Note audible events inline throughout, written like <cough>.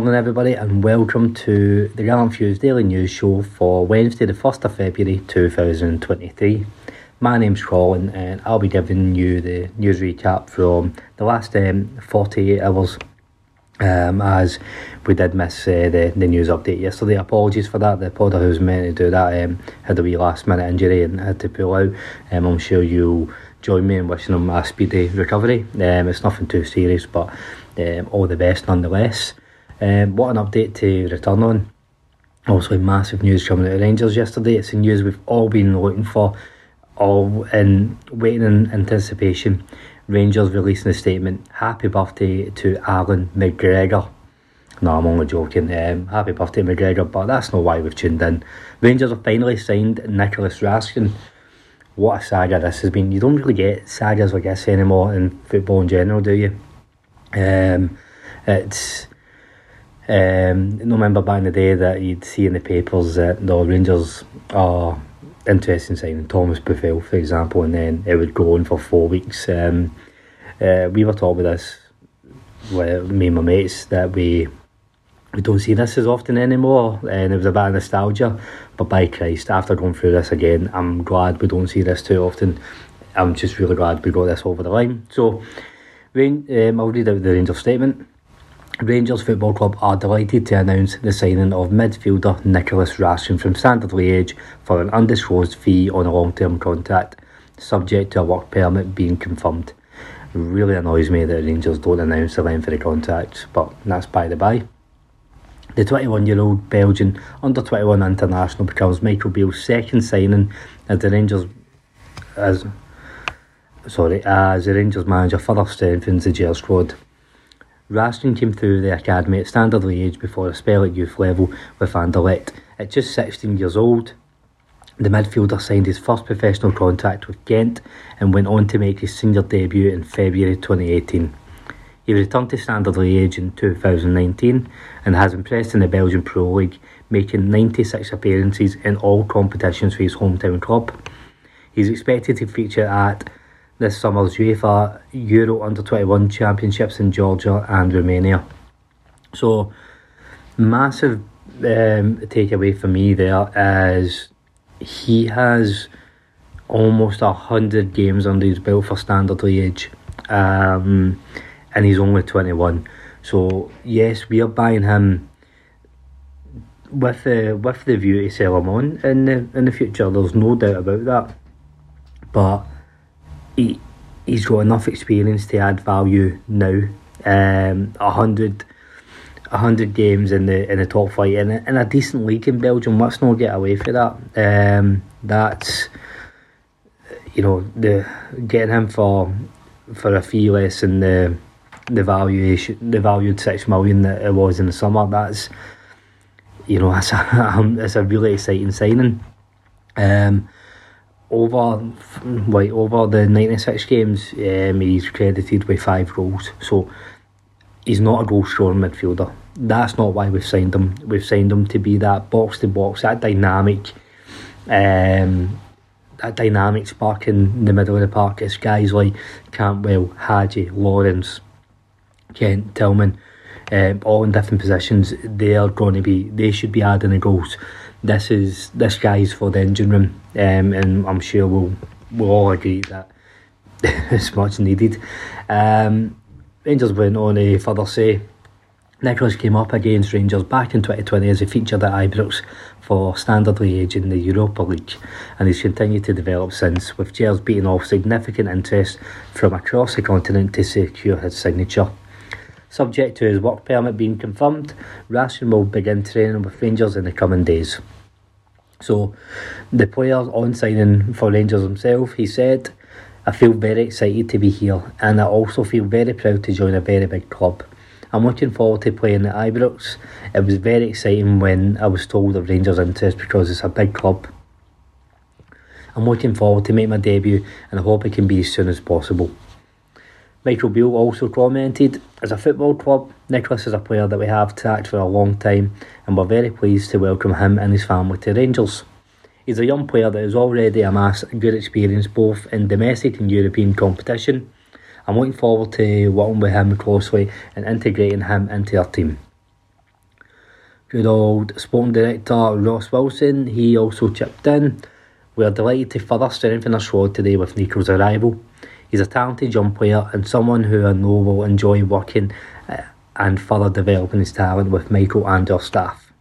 Morning, everybody, and welcome to the Gallant Few's Daily News Show for Wednesday, the 1st of February 2023. My name's Colin, and I'll be giving you the news recap from the last um, 48 hours um, as we did miss uh, the, the news update yesterday. Apologies for that. The podder who was meant to do that um, had a wee last minute injury and had to pull out. Um, I'm sure you'll join me in wishing him a speedy recovery. Um, it's nothing too serious, but um, all the best nonetheless. Um, what an update to return on. Also, massive news coming out of Rangers yesterday. It's the news we've all been looking for, all in waiting in anticipation. Rangers releasing a statement. Happy birthday to Allan McGregor. No, I'm only joking. Um, happy birthday, McGregor, but that's not why we've tuned in. Rangers have finally signed Nicolas Raskin. What a saga this has been. You don't really get sagas like this anymore in football in general, do you? Um, it's um, I remember back in the day that you'd see in the papers that the Rangers are interested in signing Thomas Buffel, for example, and then it would go on for four weeks. Um, uh, we were talking about this with me and my mates that we we don't see this as often anymore, and it was a bit of nostalgia. But by Christ, after going through this again, I'm glad we don't see this too often. I'm just really glad we got this over the line. So, um, I'll read out the Rangers statement. Rangers Football Club are delighted to announce the signing of midfielder Nicolas Raskin from Standard Liège for an undisclosed fee on a long-term contract, subject to a work permit being confirmed. Really annoys me that Rangers don't announce the length of the contract, but that's by the by. The 21-year-old Belgian under-21 international becomes Michael Beale's second signing as the Rangers as sorry as the Rangers manager further strengthens the jail squad. Raskin came through the academy at Standard Liège before a spell at youth level with Anderlecht. At just 16 years old, the midfielder signed his first professional contract with Ghent and went on to make his senior debut in February 2018. He returned to Standard Liège in 2019 and has impressed in the Belgian Pro League, making 96 appearances in all competitions for his hometown club. He's expected to feature at this summer's UEFA Euro Under 21 Championships in Georgia and Romania. So, massive um, takeaway for me there is he has almost a hundred games under his belt for Standard Liège, um, and he's only 21. So, yes, we are buying him with the with the view to sell him on in the in the future. There's no doubt about that. But he he's got enough experience to add value now. Um, a hundred hundred games in the in the top flight in, in a decent league in Belgium. Let's not get away from that. Um, that's you know the getting him for for a fee less than the the valuation the valued six million that it was in the summer. That's you know <laughs> that's a that's a really exciting signing. Um, over like over the ninety six games, um, he's credited with five goals. So he's not a goal scoring midfielder. That's not why we've signed him. We've signed him to be that box to box, that dynamic, um, that dynamic spark in the middle of the park. It's guys like Cantwell, Hagi, Lawrence, Kent, Tillman, um, all in different positions. They are going to be. They should be adding the goals. This is this guy's for the engine room, um, and I'm sure we'll we'll all agree that <laughs> it's much needed. Um, Rangers went on a further say Nicolas came up against Rangers back in 2020 as a featured at Ibrox for Standard Liège in the Europa League, and he's continued to develop since, with Gers beating off significant interest from across the continent to secure his signature. Subject to his work permit being confirmed, Raskin will begin training with Rangers in the coming days. So, the player on signing for Rangers himself, he said, I feel very excited to be here, and I also feel very proud to join a very big club. I'm looking forward to playing at Ibrox. It was very exciting when I was told of Rangers' interest because it's a big club. I'm looking forward to make my debut and I hope it can be as soon as possible. Michael Beale also commented, As a football club, Nicolas is a player that we have tracked for a long time and we're very pleased to welcome him and his family to Rangers. He's a young player that has already amassed good experience both in domestic and European competition I'm looking forward to working with him closely and integrating him into our team. Good old sporting director Ross Wilson, he also chipped in. We are delighted to further strengthen our squad today with Nico's arrival. He's a talented young player and someone who I know will enjoy working uh, and further developing his talent with Michael and our staff.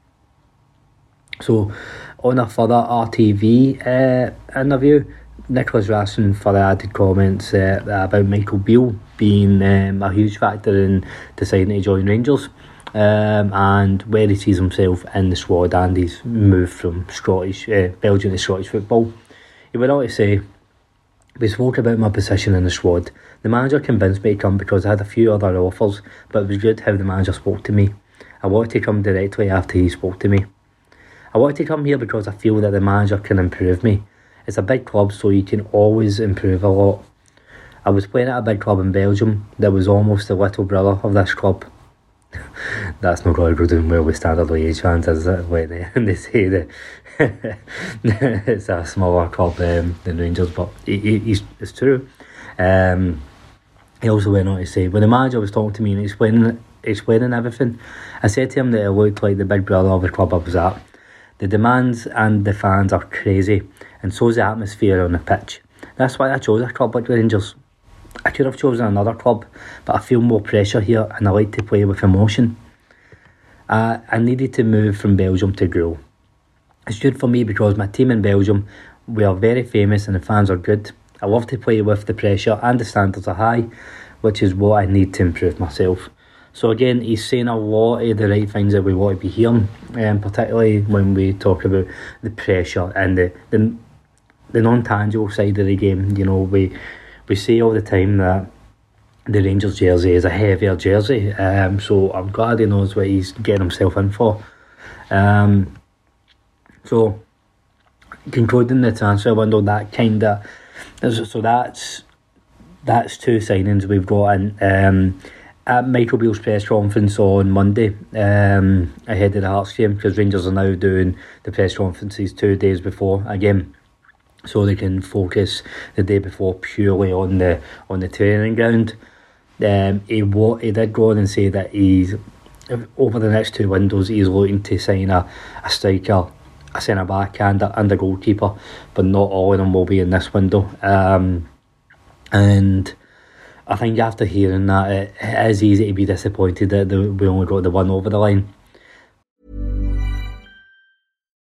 So, on a further RTV uh, interview, Nicolas Raskin for the added comments uh, about Michael Beale being um, a huge factor in deciding to join Rangers um, and where he sees himself in the squad and his move from Scottish, uh, Belgian to Scottish football. He went on to say, we spoke about my position in the squad. The manager convinced me to come because I had a few other offers, but it was good how the manager spoke to me. I wanted to come directly after he spoke to me. I wanted to come here because I feel that the manager can improve me it's a big club, so you can always improve a lot. I was playing at a big club in Belgium that was almost the little brother of this club. <laughs> That's not really good well with standard Liège fans, is it? When they, <laughs> they say that it's a smaller club um, than Rangers, but it, it's true. Um, he also went on to say, when the manager was talking to me and explaining, explaining everything, I said to him that it looked like the big brother of the club I was at. The demands and the fans are crazy, and so's the atmosphere on the pitch. That's why I chose a club like the Rangers. I could have chosen another club, but I feel more pressure here and I like to play with emotion. Uh, I needed to move from Belgium to grow. It's good for me because my team in Belgium, we are very famous and the fans are good. I love to play with the pressure and the standards are high, which is what I need to improve myself. So again, he's saying a lot of the right things that we want to be hearing, um, particularly when we talk about the pressure and the, the the non-tangible side of the game. You know, we we see all the time that the Rangers jersey is a heavier jersey. Um, so I'm glad he knows what he's getting himself in for. Um, so concluding the transfer window, that kind of so that's that's two signings we've got in. Um, at Michael Beale's press conference on Monday, um, ahead of the Hearts game, because Rangers are now doing the press conferences two days before a game, so they can focus the day before purely on the on the training ground. Um, he what he did go on and say that he's over the next two windows he's looking to sign a, a striker, a centre back, and a, and a goalkeeper, but not all of them will be in this window. Um, and I think after hearing that, it, it is easy to be disappointed that we only got the one over the line.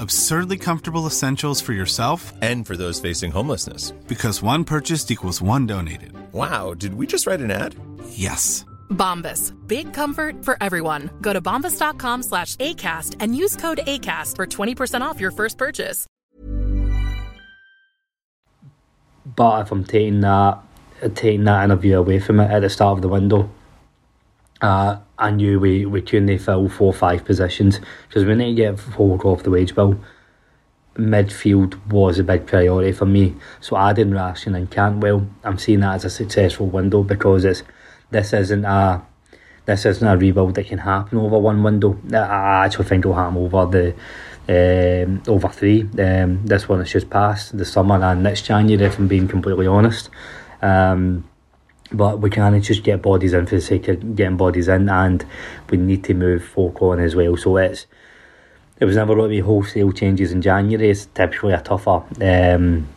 Absurdly comfortable essentials for yourself and for those facing homelessness. Because one purchased equals one donated. Wow, did we just write an ad? Yes. Bombas. Big comfort for everyone. Go to bombas.com slash ACAST and use code ACAST for 20% off your first purchase. But if I'm taking that taking that interview away from it at the start of the window, uh, I knew we, we couldn't fill four or five positions because we need to get folk off the wage bill. Midfield was a big priority for me, so adding Raskin and Cantwell, I'm seeing that as a successful window because it's this isn't a this isn't a rebuild that can happen over one window. I actually think it'll happen over the um, over three. Um, this one has just passed the summer and next January, if I'm being completely honest. Um, but we can't just get bodies in for the sake of getting bodies in, and we need to move folk on as well. So it's it was never going to be wholesale changes in January. It's typically a tougher. Um,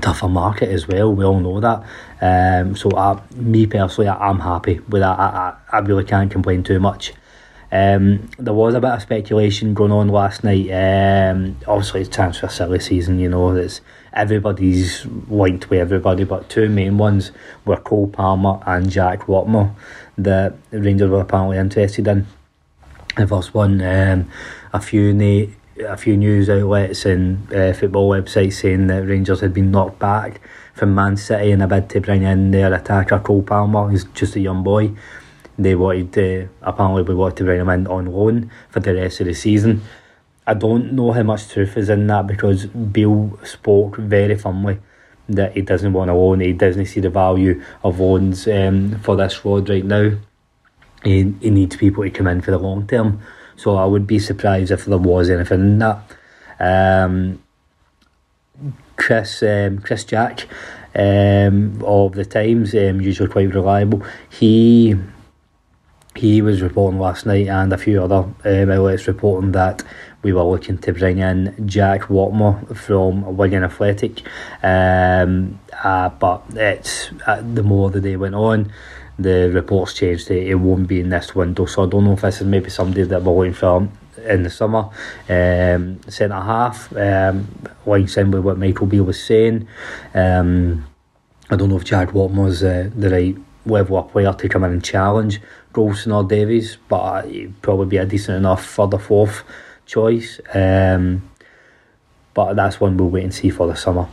tougher market as well. We all know that. Um, so, uh, me personally, I, am happy with that. I, I, I, really can't complain too much. Um, there was a bit of speculation going on last night. Um, obviously, it's transfer silly season. You know, it's everybody's linked with everybody, but two main ones were Cole Palmer and Jack Whatmough that Rangers were apparently interested in. The first one, um, a few na- a few news outlets and uh, football websites saying that Rangers had been knocked back from Man City in a bid to bring in their attacker Cole Palmer, who's just a young boy. They wanted to apparently we wanted to bring him in on loan for the rest of the season. I don't know how much truth is in that because Beale spoke very firmly that he doesn't want a loan, he doesn't see the value of loans um, for this road right now. He, he needs people to come in for the long term. So I would be surprised if there was anything in that. Um, Chris um, Chris Jack um, of the Times, um, usually quite reliable. He he was reporting last night, and a few other um, outlets reporting that we were looking to bring in Jack Whatmough from Wigan Athletic. Um, uh, but it's uh, the more the day went on, the reports changed. It, it won't be in this window, so I don't know if this is maybe somebody that we're looking for in the summer. Um, centre half, um, lines in what Michael Beale was saying. Um, I don't know if Jack Whatmough was uh, the right level of player to come in and challenge Goldson or Davies, but he'd probably be a decent enough for the fourth choice. Um, but that's one we'll wait and see for the summer.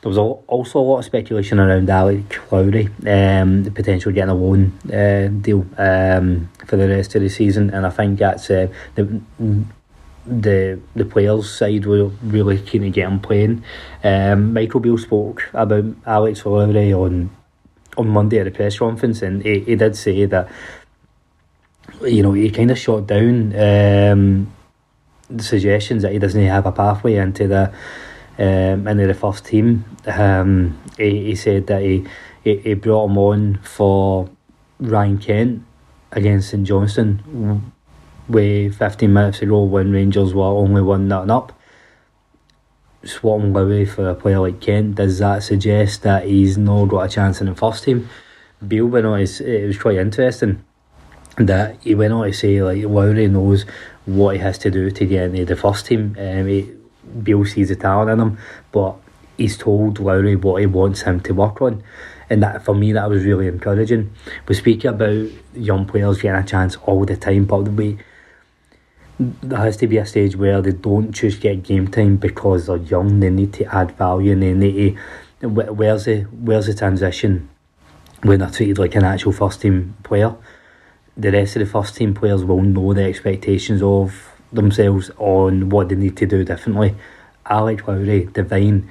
There was also a lot of speculation around Alex Lowry, um, the potential getting a loan uh, deal um, for the rest of the season, and I think that's uh, the the the players' side were really keen to get him playing. Um, Michael Beale spoke about Alex Lowry on on Monday at the press conference, and he, he did say that you know he kind of shot down um, suggestions that he doesn't have a pathway into the um, into the first team. Um, he, he said that he, he, he brought him on for Ryan Kent against St Johnstone with 15 minutes ago when Rangers were only one nothing up. Swapping Lowry for a player like Kent, does that suggest that he's not got a chance in the first team? Beale went on, it was quite interesting that he went on to say like Lowry knows what he has to do to get into the first team. Um, he, Beale sees the talent in him, but he's told Lowry what he wants him to work on. And that for me, that was really encouraging. We speak about young players getting a chance all the time, but we there has to be a stage where they don't just get game time because they're young. They need to add value, and they need to. Where's the where's the transition when they're treated like an actual first team player? The rest of the first team players will know the expectations of themselves on what they need to do differently. Alex Lowry, Devine,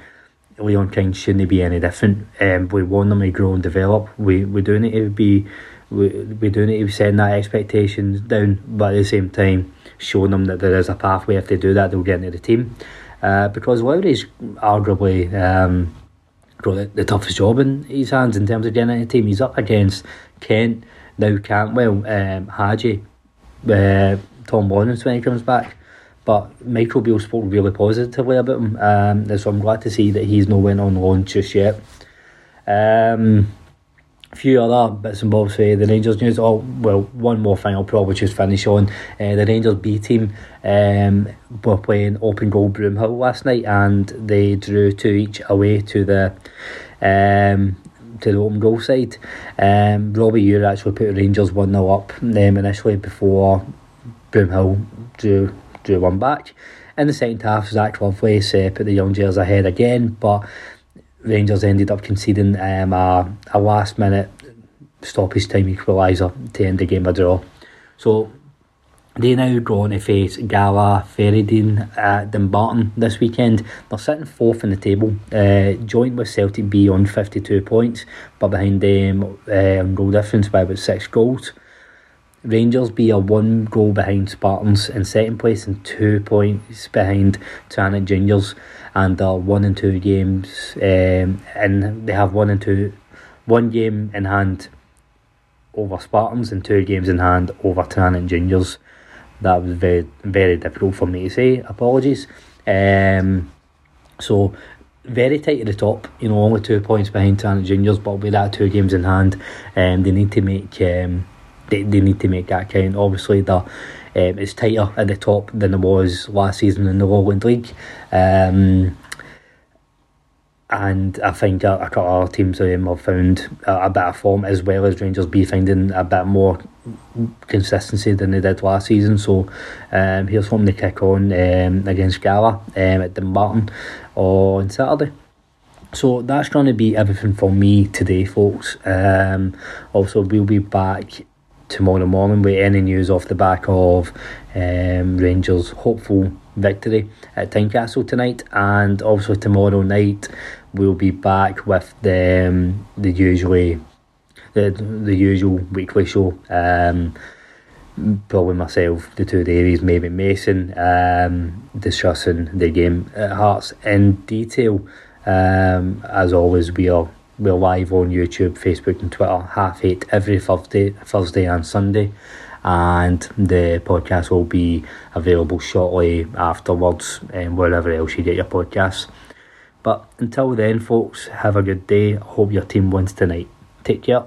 Leon King shouldn't be any different. Um, we want them to grow and develop. We we do need to be we, we do need to be setting that expectations down, but at the same time, showing them that there is a pathway. If they do that, they'll get into the team. Uh, because Lowry's arguably um, got the, the, toughest job in his hands in terms of getting into the team. He's up against Kent, now Cantwell, um, Hagi, uh, Tom Lawrence when he comes back. But Michael Beale spoke really positively about him, um, so I'm glad to see that he's not went on loan just yet. Um, a few other bits and bobs for the Rangers news. Oh, well, one more thing I'll probably just finish on. Uh, the Rangers B team um, were playing Open Goal Broomhill last night and they drew two each away to the um, to the open goal side. Um, Robbie Ure actually put Rangers 1 0 up um, initially before Broomhill drew, drew one back. In the second half, Zach Lovelace uh, put the Young Jays ahead again, but Rangers ended up conceding um, a, a last minute stoppage time equaliser to end the game a draw. So they now go on to face Gala Fairydean at Dumbarton this weekend. They're sitting fourth in the table, uh, joint with Celtic B on 52 points, but behind them uh, on goal difference by about six goals. Rangers B a one goal behind Spartans in second place and two points behind Tranent Juniors and they're one and two games um, and they have one and two one game in hand over Spartans and two games in hand over Tranent Juniors. That was very very difficult for me to say. Apologies. Um, so very tight at the top, you know, only two points behind Tranent Juniors, but with that two games in hand, um, they need to make um, they, they need to make that count. Obviously, the um, it's tighter at the top than it was last season in the Lowland League. Um, and I think a, a couple of other teams have found a, a of form as well as Rangers B finding a bit more consistency than they did last season. So um, here's something to kick on um, against Gala um, at Dumbarton on Saturday. So that's going to be everything for me today, folks. Um, also, we'll be back tomorrow morning with any news off the back of um, Rangers' hopeful victory at Tynecastle tonight, and also tomorrow night we'll be back with the um, the usually the the usual weekly show. Um, probably myself, the two Davies, maybe Mason, um, discussing the game at Hearts in detail. Um, as always, we are we're live on YouTube, Facebook, and Twitter half eight every Thursday, Thursday and Sunday. And the podcast will be available shortly afterwards, and um, wherever else you get your podcasts. But until then, folks, have a good day. Hope your team wins tonight. Take care.